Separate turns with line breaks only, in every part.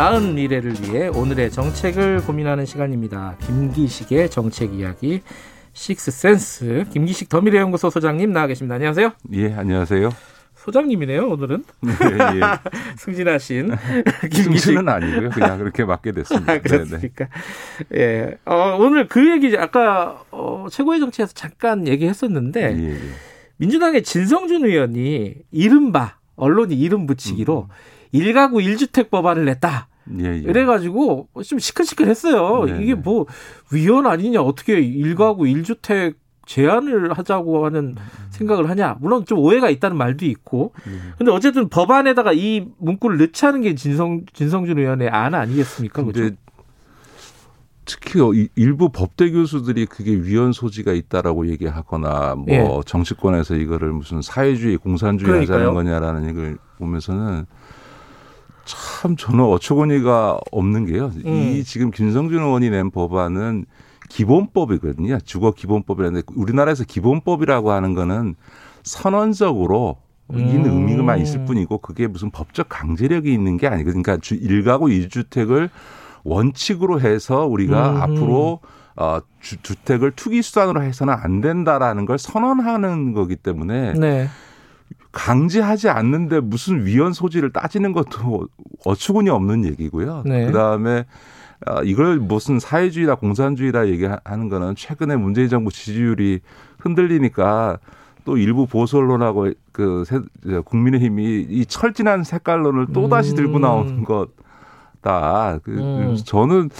나은 미래를 위해 오늘의 정책을 고민하는 시간입니다. 김기식의 정책 이야기 식스센스 김기식 더미래연구소 소장님 나와 계십니다. 안녕하세요.
예, 안녕하세요.
소장님이네요 오늘은. 네, 예. 승진하신
김기식은 아니고요. 그냥 그렇게 맡게 됐습니다. 아,
그렇습니까? 네, 예. 어, 오늘 그 얘기 아까 어, 최고의 정치에서 잠깐 얘기했었는데 예, 예. 민주당의 진성준 의원이 이른바 언론이 이름 붙이기로 음. 일가구 일주택 법안을 냈다. 예, 예. 이래가지고 좀 시끌시끌했어요. 네, 이게 네. 뭐 위헌 아니냐 어떻게 일가구 일주택 제한을 하자고 하는 생각을 하냐. 물론 좀 오해가 있다는 말도 있고. 근데 어쨌든 법안에다가 이 문구를 넣자는 게 진성 진성준 의원의 안 아니겠습니까?
근데 특히 일부 법대 교수들이 그게 위헌 소지가 있다라고 얘기하거나 뭐 예. 정치권에서 이거를 무슨 사회주의 공산주의 하자는 거냐라는 얘기를 보면서는 참 저는 어처구니가 없는 게요. 음. 이 지금 김성준 의원이 낸 법안은 기본법이거든요. 주거 기본법이라는데 우리나라에서 기본법이라고 하는 거는 선언적으로 음. 있는 의미가 있을 뿐이고 그게 무슨 법적 강제력이 있는 게 아니거든요. 그러니까 주 일가구 일주택을 원칙으로 해서 우리가 음. 앞으로 어, 주, 주택을 투기 수단으로 해서는 안 된다라는 걸 선언하는 거기 때문에 네. 강제하지 않는데 무슨 위헌 소지를 따지는 것도 어처구니 없는 얘기고요. 네. 그 다음에 어, 이걸 무슨 사회주의다 공산주의다 얘기하는 거는 최근에 문재인 정부 지지율이 흔들리니까 또 일부 보수 언론하고 그 국민의힘이 이 철진한 색깔론을 또 다시 들고 음. 나오는 것 다. 그 음. 저는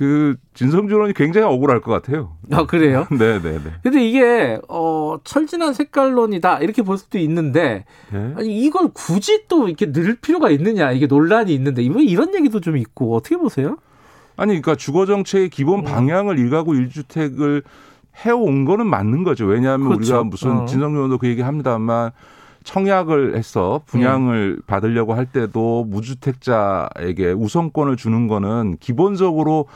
그 진성준 의원이 굉장히 억울할 것 같아요.
아 그래요?
네네네. 네, 네.
근데 이게 어 철진한 색깔론이다 이렇게 볼 수도 있는데 네? 아니 이걸 굳이 또 이렇게 늘 필요가 있느냐 이게 논란이 있는데 이번 이런 얘기도 좀 있고 어떻게 보세요?
아니 그러니까 주거 정책의 기본 음. 방향을 일가구 일주택을 해온 거는 맞는 거죠. 왜냐하면 그렇죠. 우리가 무슨 어. 진성준 의원도 그 얘기 합니다만 청약을 해서 분양을 음. 받으려고 할 때도 무주택자에게 우선권을 주는 거는 기본적으로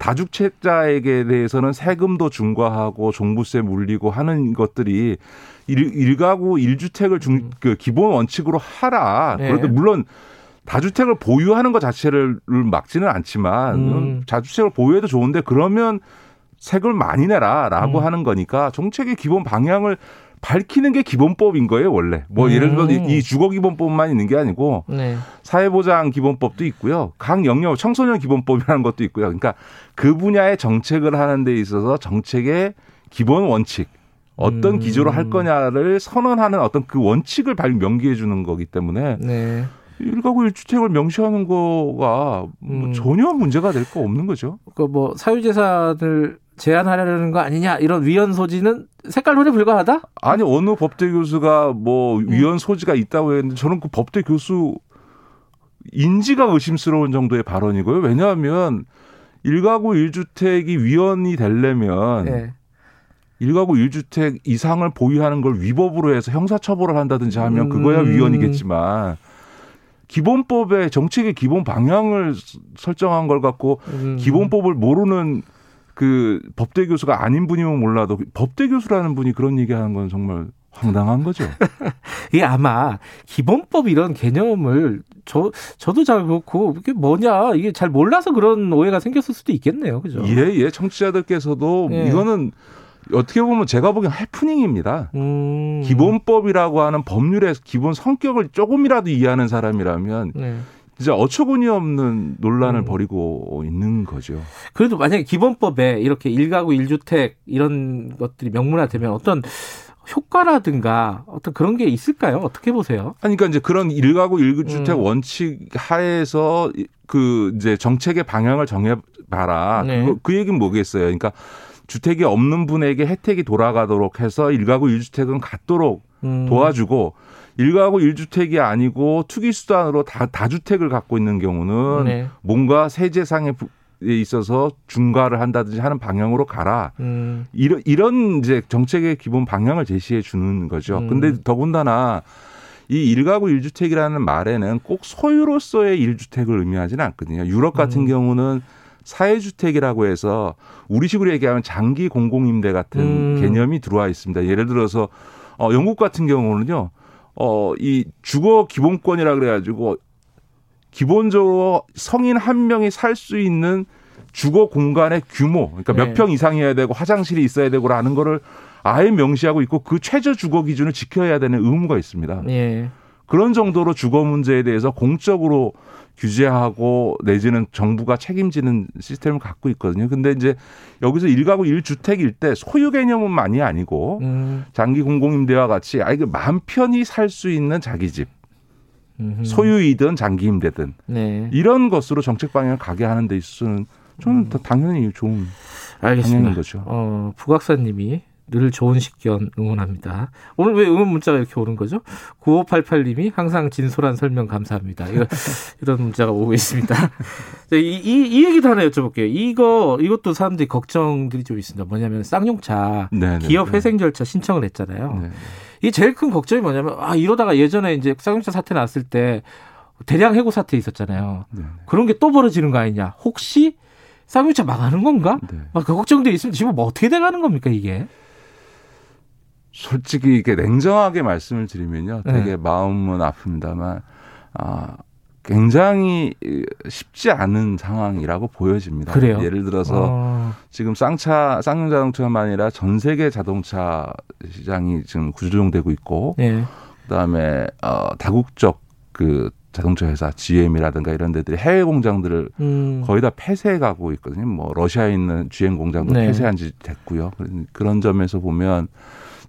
다주택자에게 대해서는 세금도 중과하고 종부세 물리고 하는 것들이 일, 가구 일주택을 중, 음. 그 기본 원칙으로 하라. 네. 그런데 물론 다주택을 보유하는 것 자체를 막지는 않지만 음. 자주택을 보유해도 좋은데 그러면 세금을 많이 내라라고 음. 하는 거니까 정책의 기본 방향을 밝히는 게 기본법인 거예요, 원래. 뭐 음. 예를 들어 이 주거기본법만 있는 게 아니고 네. 사회보장 기본법도 있고요. 각 영역 청소년 기본법이라는 것도 있고요. 그러니까 그 분야의 정책을 하는 데 있어서 정책의 기본 원칙 어떤 음. 기조로 할 거냐를 선언하는 어떤 그 원칙을 발 명기해 주는 거기 때문에 네. 일가구 일주택을 명시하는 거가 뭐 음. 전혀 문제가 될 거 없는 거죠.
그뭐 사유재산을 제한하려는 거 아니냐 이런 위헌 소지는 색깔론에 불과하다?
아니 어느 법대 교수가 뭐 음. 위헌 소지가 있다고 했는데 저는 그 법대 교수 인지가 의심스러운 정도의 발언이고요. 왜냐하면 일가구 일주택이 위헌이 되려면 네. 일가구 일주택 이상을 보유하는 걸 위법으로 해서 형사처벌을 한다든지 하면 그거야 음. 위헌이겠지만 기본법의 정책의 기본 방향을 설정한 걸 갖고 음. 기본법을 모르는 그 법대 교수가 아닌 분이면 몰라도 법대 교수라는 분이 그런 얘기하는 건 정말 황당한 거죠.
이게 아마 기본법 이런 개념을 저 저도 잘 그렇고 이게 뭐냐 이게 잘 몰라서 그런 오해가 생겼을 수도 있겠네요, 그죠?
예, 예. 청취자들께서도 예. 이거는 어떻게 보면 제가 보기엔 해프닝입니다. 음. 기본법이라고 하는 법률의 기본 성격을 조금이라도 이해하는 사람이라면 네. 진짜 어처구니 없는 논란을 음. 벌이고 있는 거죠.
그래도 만약에 기본법에 이렇게 일가구 일주택 이런 것들이 명문화되면 어떤 효과라든가 어떤 그런 게 있을까요? 어떻게 보세요?
아니, 그러니까 이제 그런 일가구 일주택 음. 원칙 하에서 그 이제 정책의 방향을 정해봐라. 네. 그, 그 얘기는 뭐겠어요? 그러니까 주택이 없는 분에게 혜택이 돌아가도록 해서 일가구 일주택은 갖도록 음. 도와주고 일가구 일주택이 아니고 투기 수단으로 다 다주택을 갖고 있는 경우는 네. 뭔가 세제상에 있어서 중과를 한다든지 하는 방향으로 가라. 음. 이런 이런 이제 정책의 기본 방향을 제시해 주는 거죠. 음. 근데 더군다나 이 일가구 일주택이라는 말에는 꼭 소유로서의 일주택을 의미하지는 않거든요. 유럽 같은 음. 경우는 사회주택이라고 해서 우리식으로 얘기하면 장기 공공임대 같은 음. 개념이 들어와 있습니다. 예를 들어서 어 영국 같은 경우는요. 어, 이 주거 기본권이라 그래가지고 기본적으로 성인 한 명이 살 수 있는 주거 공간의 규모, 그러니까 네. 몇평 이상이어야 되고 화장실이 있어야 되고라는 거를 아예 명시하고 있고 그 최저 주거 기준을 지켜야 되는 의무가 있습니다. 네. 그런 정도로 주거 문제에 대해서 공적으로 규제하고 내지는 정부가 책임지는 시스템을 갖고 있거든요. 근데 이제 여기서 일가구 일주택일 때 소유 개념은 많이 아니고 음. 장기 공공임대와 같이 아이 그맘 편히 살 수 있는 자기 집 소유이든 장기 임대든 네. 이런 것으로 정책 방향을 가게 하는 데 있어서는 좀 음. 당연히 좋은 알겠습니다. 거죠.
어, 부각사님이 늘 좋은 식견 응원합니다. 오늘 왜 응원 문자가 이렇게 오는 거죠? 9588님이 항상 진솔한 설명 감사합니다. 이거, 이런 문자가 오고 있습니다. 이, 이, 이, 얘기도 하나 여쭤볼게요. 이거, 이것도 사람들이 걱정들이 좀 있습니다. 뭐냐면 쌍용차 네네, 네, 기업 네. 회생 절차 신청을 했잖아요. 네. 이 제일 큰 걱정이 뭐냐면, 아, 이러다가 예전에 이제 쌍용차 사태 났을 때 대량 해고 사태 있었잖아요. 네. 그런 게 또 벌어지는 거 아니냐. 혹시 쌍용차 망하는 건가? 네. 그 걱정들이 있으면 지금 뭐 어떻게 돼가는 겁니까, 이게?
솔직히 이렇게 냉정하게 말씀을 드리면요. 되게 네. 마음은 아픕니다만, 아, 굉장히 쉽지 않은 상황이라고 보여집니다.
그래요?
예를 들어서 어. 지금 쌍차, 쌍용 자동차만 아니라 전 세계 자동차 시장이 지금 구조조정되고 있고, 네. 그다음에 어, 다국적 그 자동차 회사 GM이라든가 이런 데들이 해외 공장들을 음. 거의 다 폐쇄해 가고 있거든요. 뭐 러시아에 있는 GM 공장도 네. 폐쇄한 지 됐고요. 그런 점에서 보면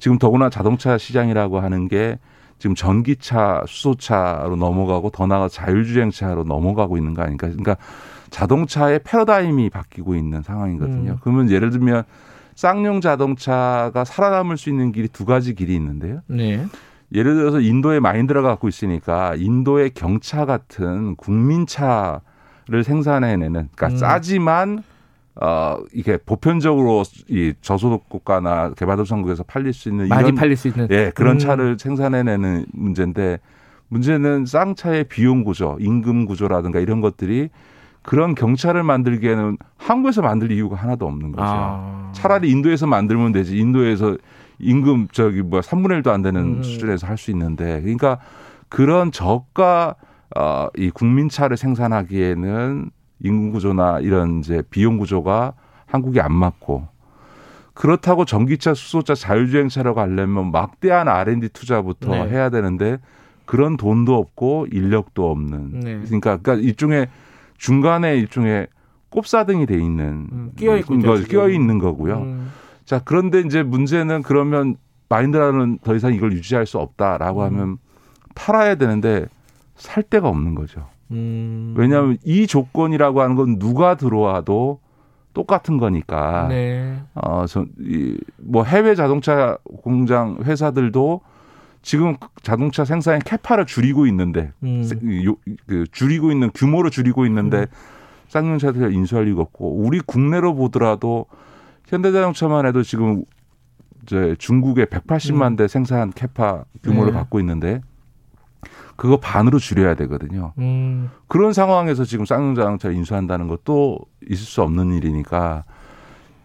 지금 더구나 자동차 시장이라고 하는 게 지금 전기차, 수소차로 넘어가고 더 나아가 자율주행차로 넘어가고 있는 거 아닙니까? 그러니까 자동차의 패러다임이 바뀌고 있는 상황이거든요. 음. 그러면 예를 들면 쌍용 자동차가 살아남을 수 있는 길이 두 가지 길이 있는데요. 네. 예를 들어서 인도에 마인드라가 갖고 있으니까 인도의 경차 같은 국민차를 생산해내는 그러니까 음. 싸지만 어 이게 보편적으로 이 저소득 국가나 개발도상국에서 팔릴 수 있는
많이 이런, 팔릴 수 있는
예 그런 음. 차를 생산해내는 문제인데 문제는 쌍차의 비용 구조, 임금 구조라든가 이런 것들이 그런 경차를 만들기에는 한국에서 만들 이유가 하나도 없는 거죠. 아. 차라리 인도에서 만들면 되지. 인도에서 임금 저기 뭐 3분의 1도 안 되는 음. 수준에서 할 수 있는데 그러니까 그런 저가 어, 이 국민차를 생산하기에는 임금 구조나 이런 이제 비용 구조가 한국이 안 맞고 그렇다고 전기차, 수소차, 자율주행차로 가려면 막대한 R&D 투자부터 네. 해야 되는데 그런 돈도 없고 인력도 없는. 네. 그러니까, 그러니까 일종의 중간에 일종의 꼽사등이 돼 있는
음, 끼어
끼어 있는 거고요. 음. 자 그런데 이제 문제는 그러면 마인드라는 더 이상 이걸 유지할 수 없다라고 음. 하면 팔아야 되는데 살 데가 없는 거죠. 음. 왜냐하면 이 조건이라고 하는 건 누가 들어와도 똑같은 거니까. 네. 어, 저, 이, 뭐 해외 자동차 공장 회사들도 지금 자동차 생산의 캐파를 줄이고 있는데, 음. 요, 그 줄이고 있는 규모를 줄이고 있는데, 음. 쌍용차들 인수할 리가 없고, 우리 국내로 보더라도 현대자동차만 해도 지금 이제 중국의 180만 음. 대 생산 캐파 규모를 네. 갖고 있는데, 그거 반으로 줄여야 되거든요. 음. 그런 상황에서 지금 쌍용자동차 인수한다는 것도 있을 수 없는 일이니까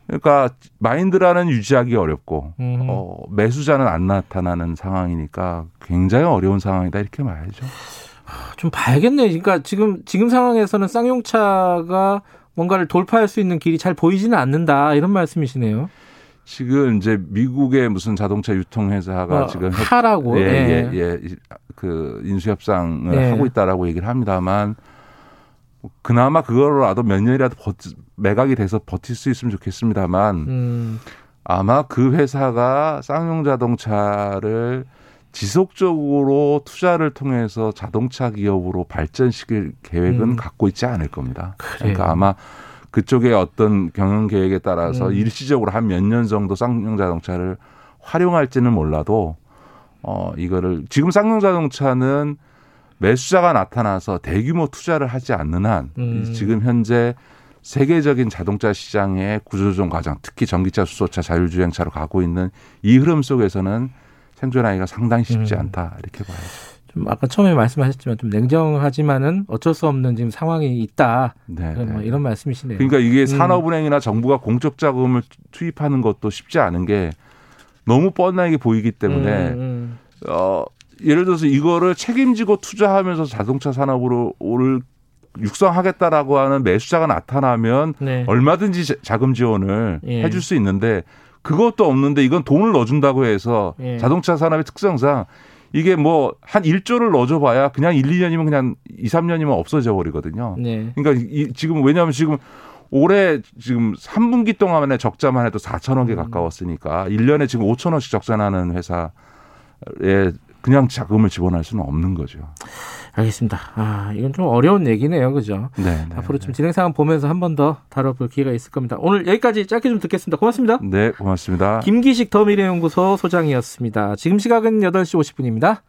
그러니까 마인드라는 유지하기 어렵고 음. 어, 매수자는 안 나타나는 상황이니까 굉장히 어려운 상황이다 이렇게 말야죠.
좀 봐야겠네요. 그러니까 지금 지금 상황에서는 쌍용차가 뭔가를 돌파할 수 있는 길이 잘 보이지는 않는다 이런 말씀이시네요.
지금 이제 미국의 무슨 자동차 유통회사가 어, 지금
하라고
예, 예, 예, 예. 그 인수 협상을 예. 하고 있다라고 얘기를 합니다만 그나마 그거라도 몇 년이라도 버티, 매각이 돼서 버틸 수 있으면 좋겠습니다만 음. 아마 그 회사가 쌍용 자동차를 지속적으로 투자를 통해서 자동차 기업으로 발전시킬 계획은 음. 갖고 있지 않을 겁니다. 그래요. 그러니까 아마 그쪽의 어떤 경영 계획에 따라서 음. 일시적으로 한 몇 년 정도 쌍용 자동차를 활용할지는 몰라도 어 이거를 지금 쌍용 자동차는 매수자가 나타나서 대규모 투자를 하지 않는 한 음. 지금 현재 세계적인 자동차 시장의 구조조정 과정, 특히 전기차, 수소차, 자율주행차로 가고 있는 이 흐름 속에서는 생존하기가 상당히 쉽지 음. 않다 이렇게 봐야죠.
좀 아까 처음에 말씀하셨지만 좀 냉정하지만은 어쩔 수 없는 지금 상황이 있다. 네, 뭐 네. 이런 말씀이시네요.
그러니까 이게 음. 산업은행이나 정부가 공적 자금을 투입하는 것도 쉽지 않은 게 너무 뻔하게 보이기 때문에 음, 음. 어 예를 들어서 이거를 책임지고 투자하면서 자동차 산업으로 올 육성하겠다라고 하는 매수자가 나타나면 네. 얼마든지 자금 지원을 예. 해줄 수 있는데 그것도 없는데 이건 돈을 넣어준다고 해서 예. 자동차 산업의 특성상 이게 뭐 한 1조를 넣어줘 봐야 그냥 1, 2년이면 그냥 2, 3년이면 없어져 버리거든요. 네. 그러니까 이, 지금 왜냐하면 지금 올해 지금 3분기 동안에 적자만 해도 4천억에 음. 가까웠으니까 1년에 지금 5천억씩 적자나는 회사에 그냥 자금을 지원할 수는 없는 거죠.
알겠습니다. 아, 이건 좀 어려운 얘기네요. 그죠? 네. 네 앞으로 좀 네. 진행 상황 보면서 한 번 더 다뤄볼 기회가 있을 겁니다. 오늘 여기까지 짧게 좀 듣겠습니다. 고맙습니다.
네, 고맙습니다.
김기식 더미래연구소 소장이었습니다. 지금 시각은 8시 50분입니다.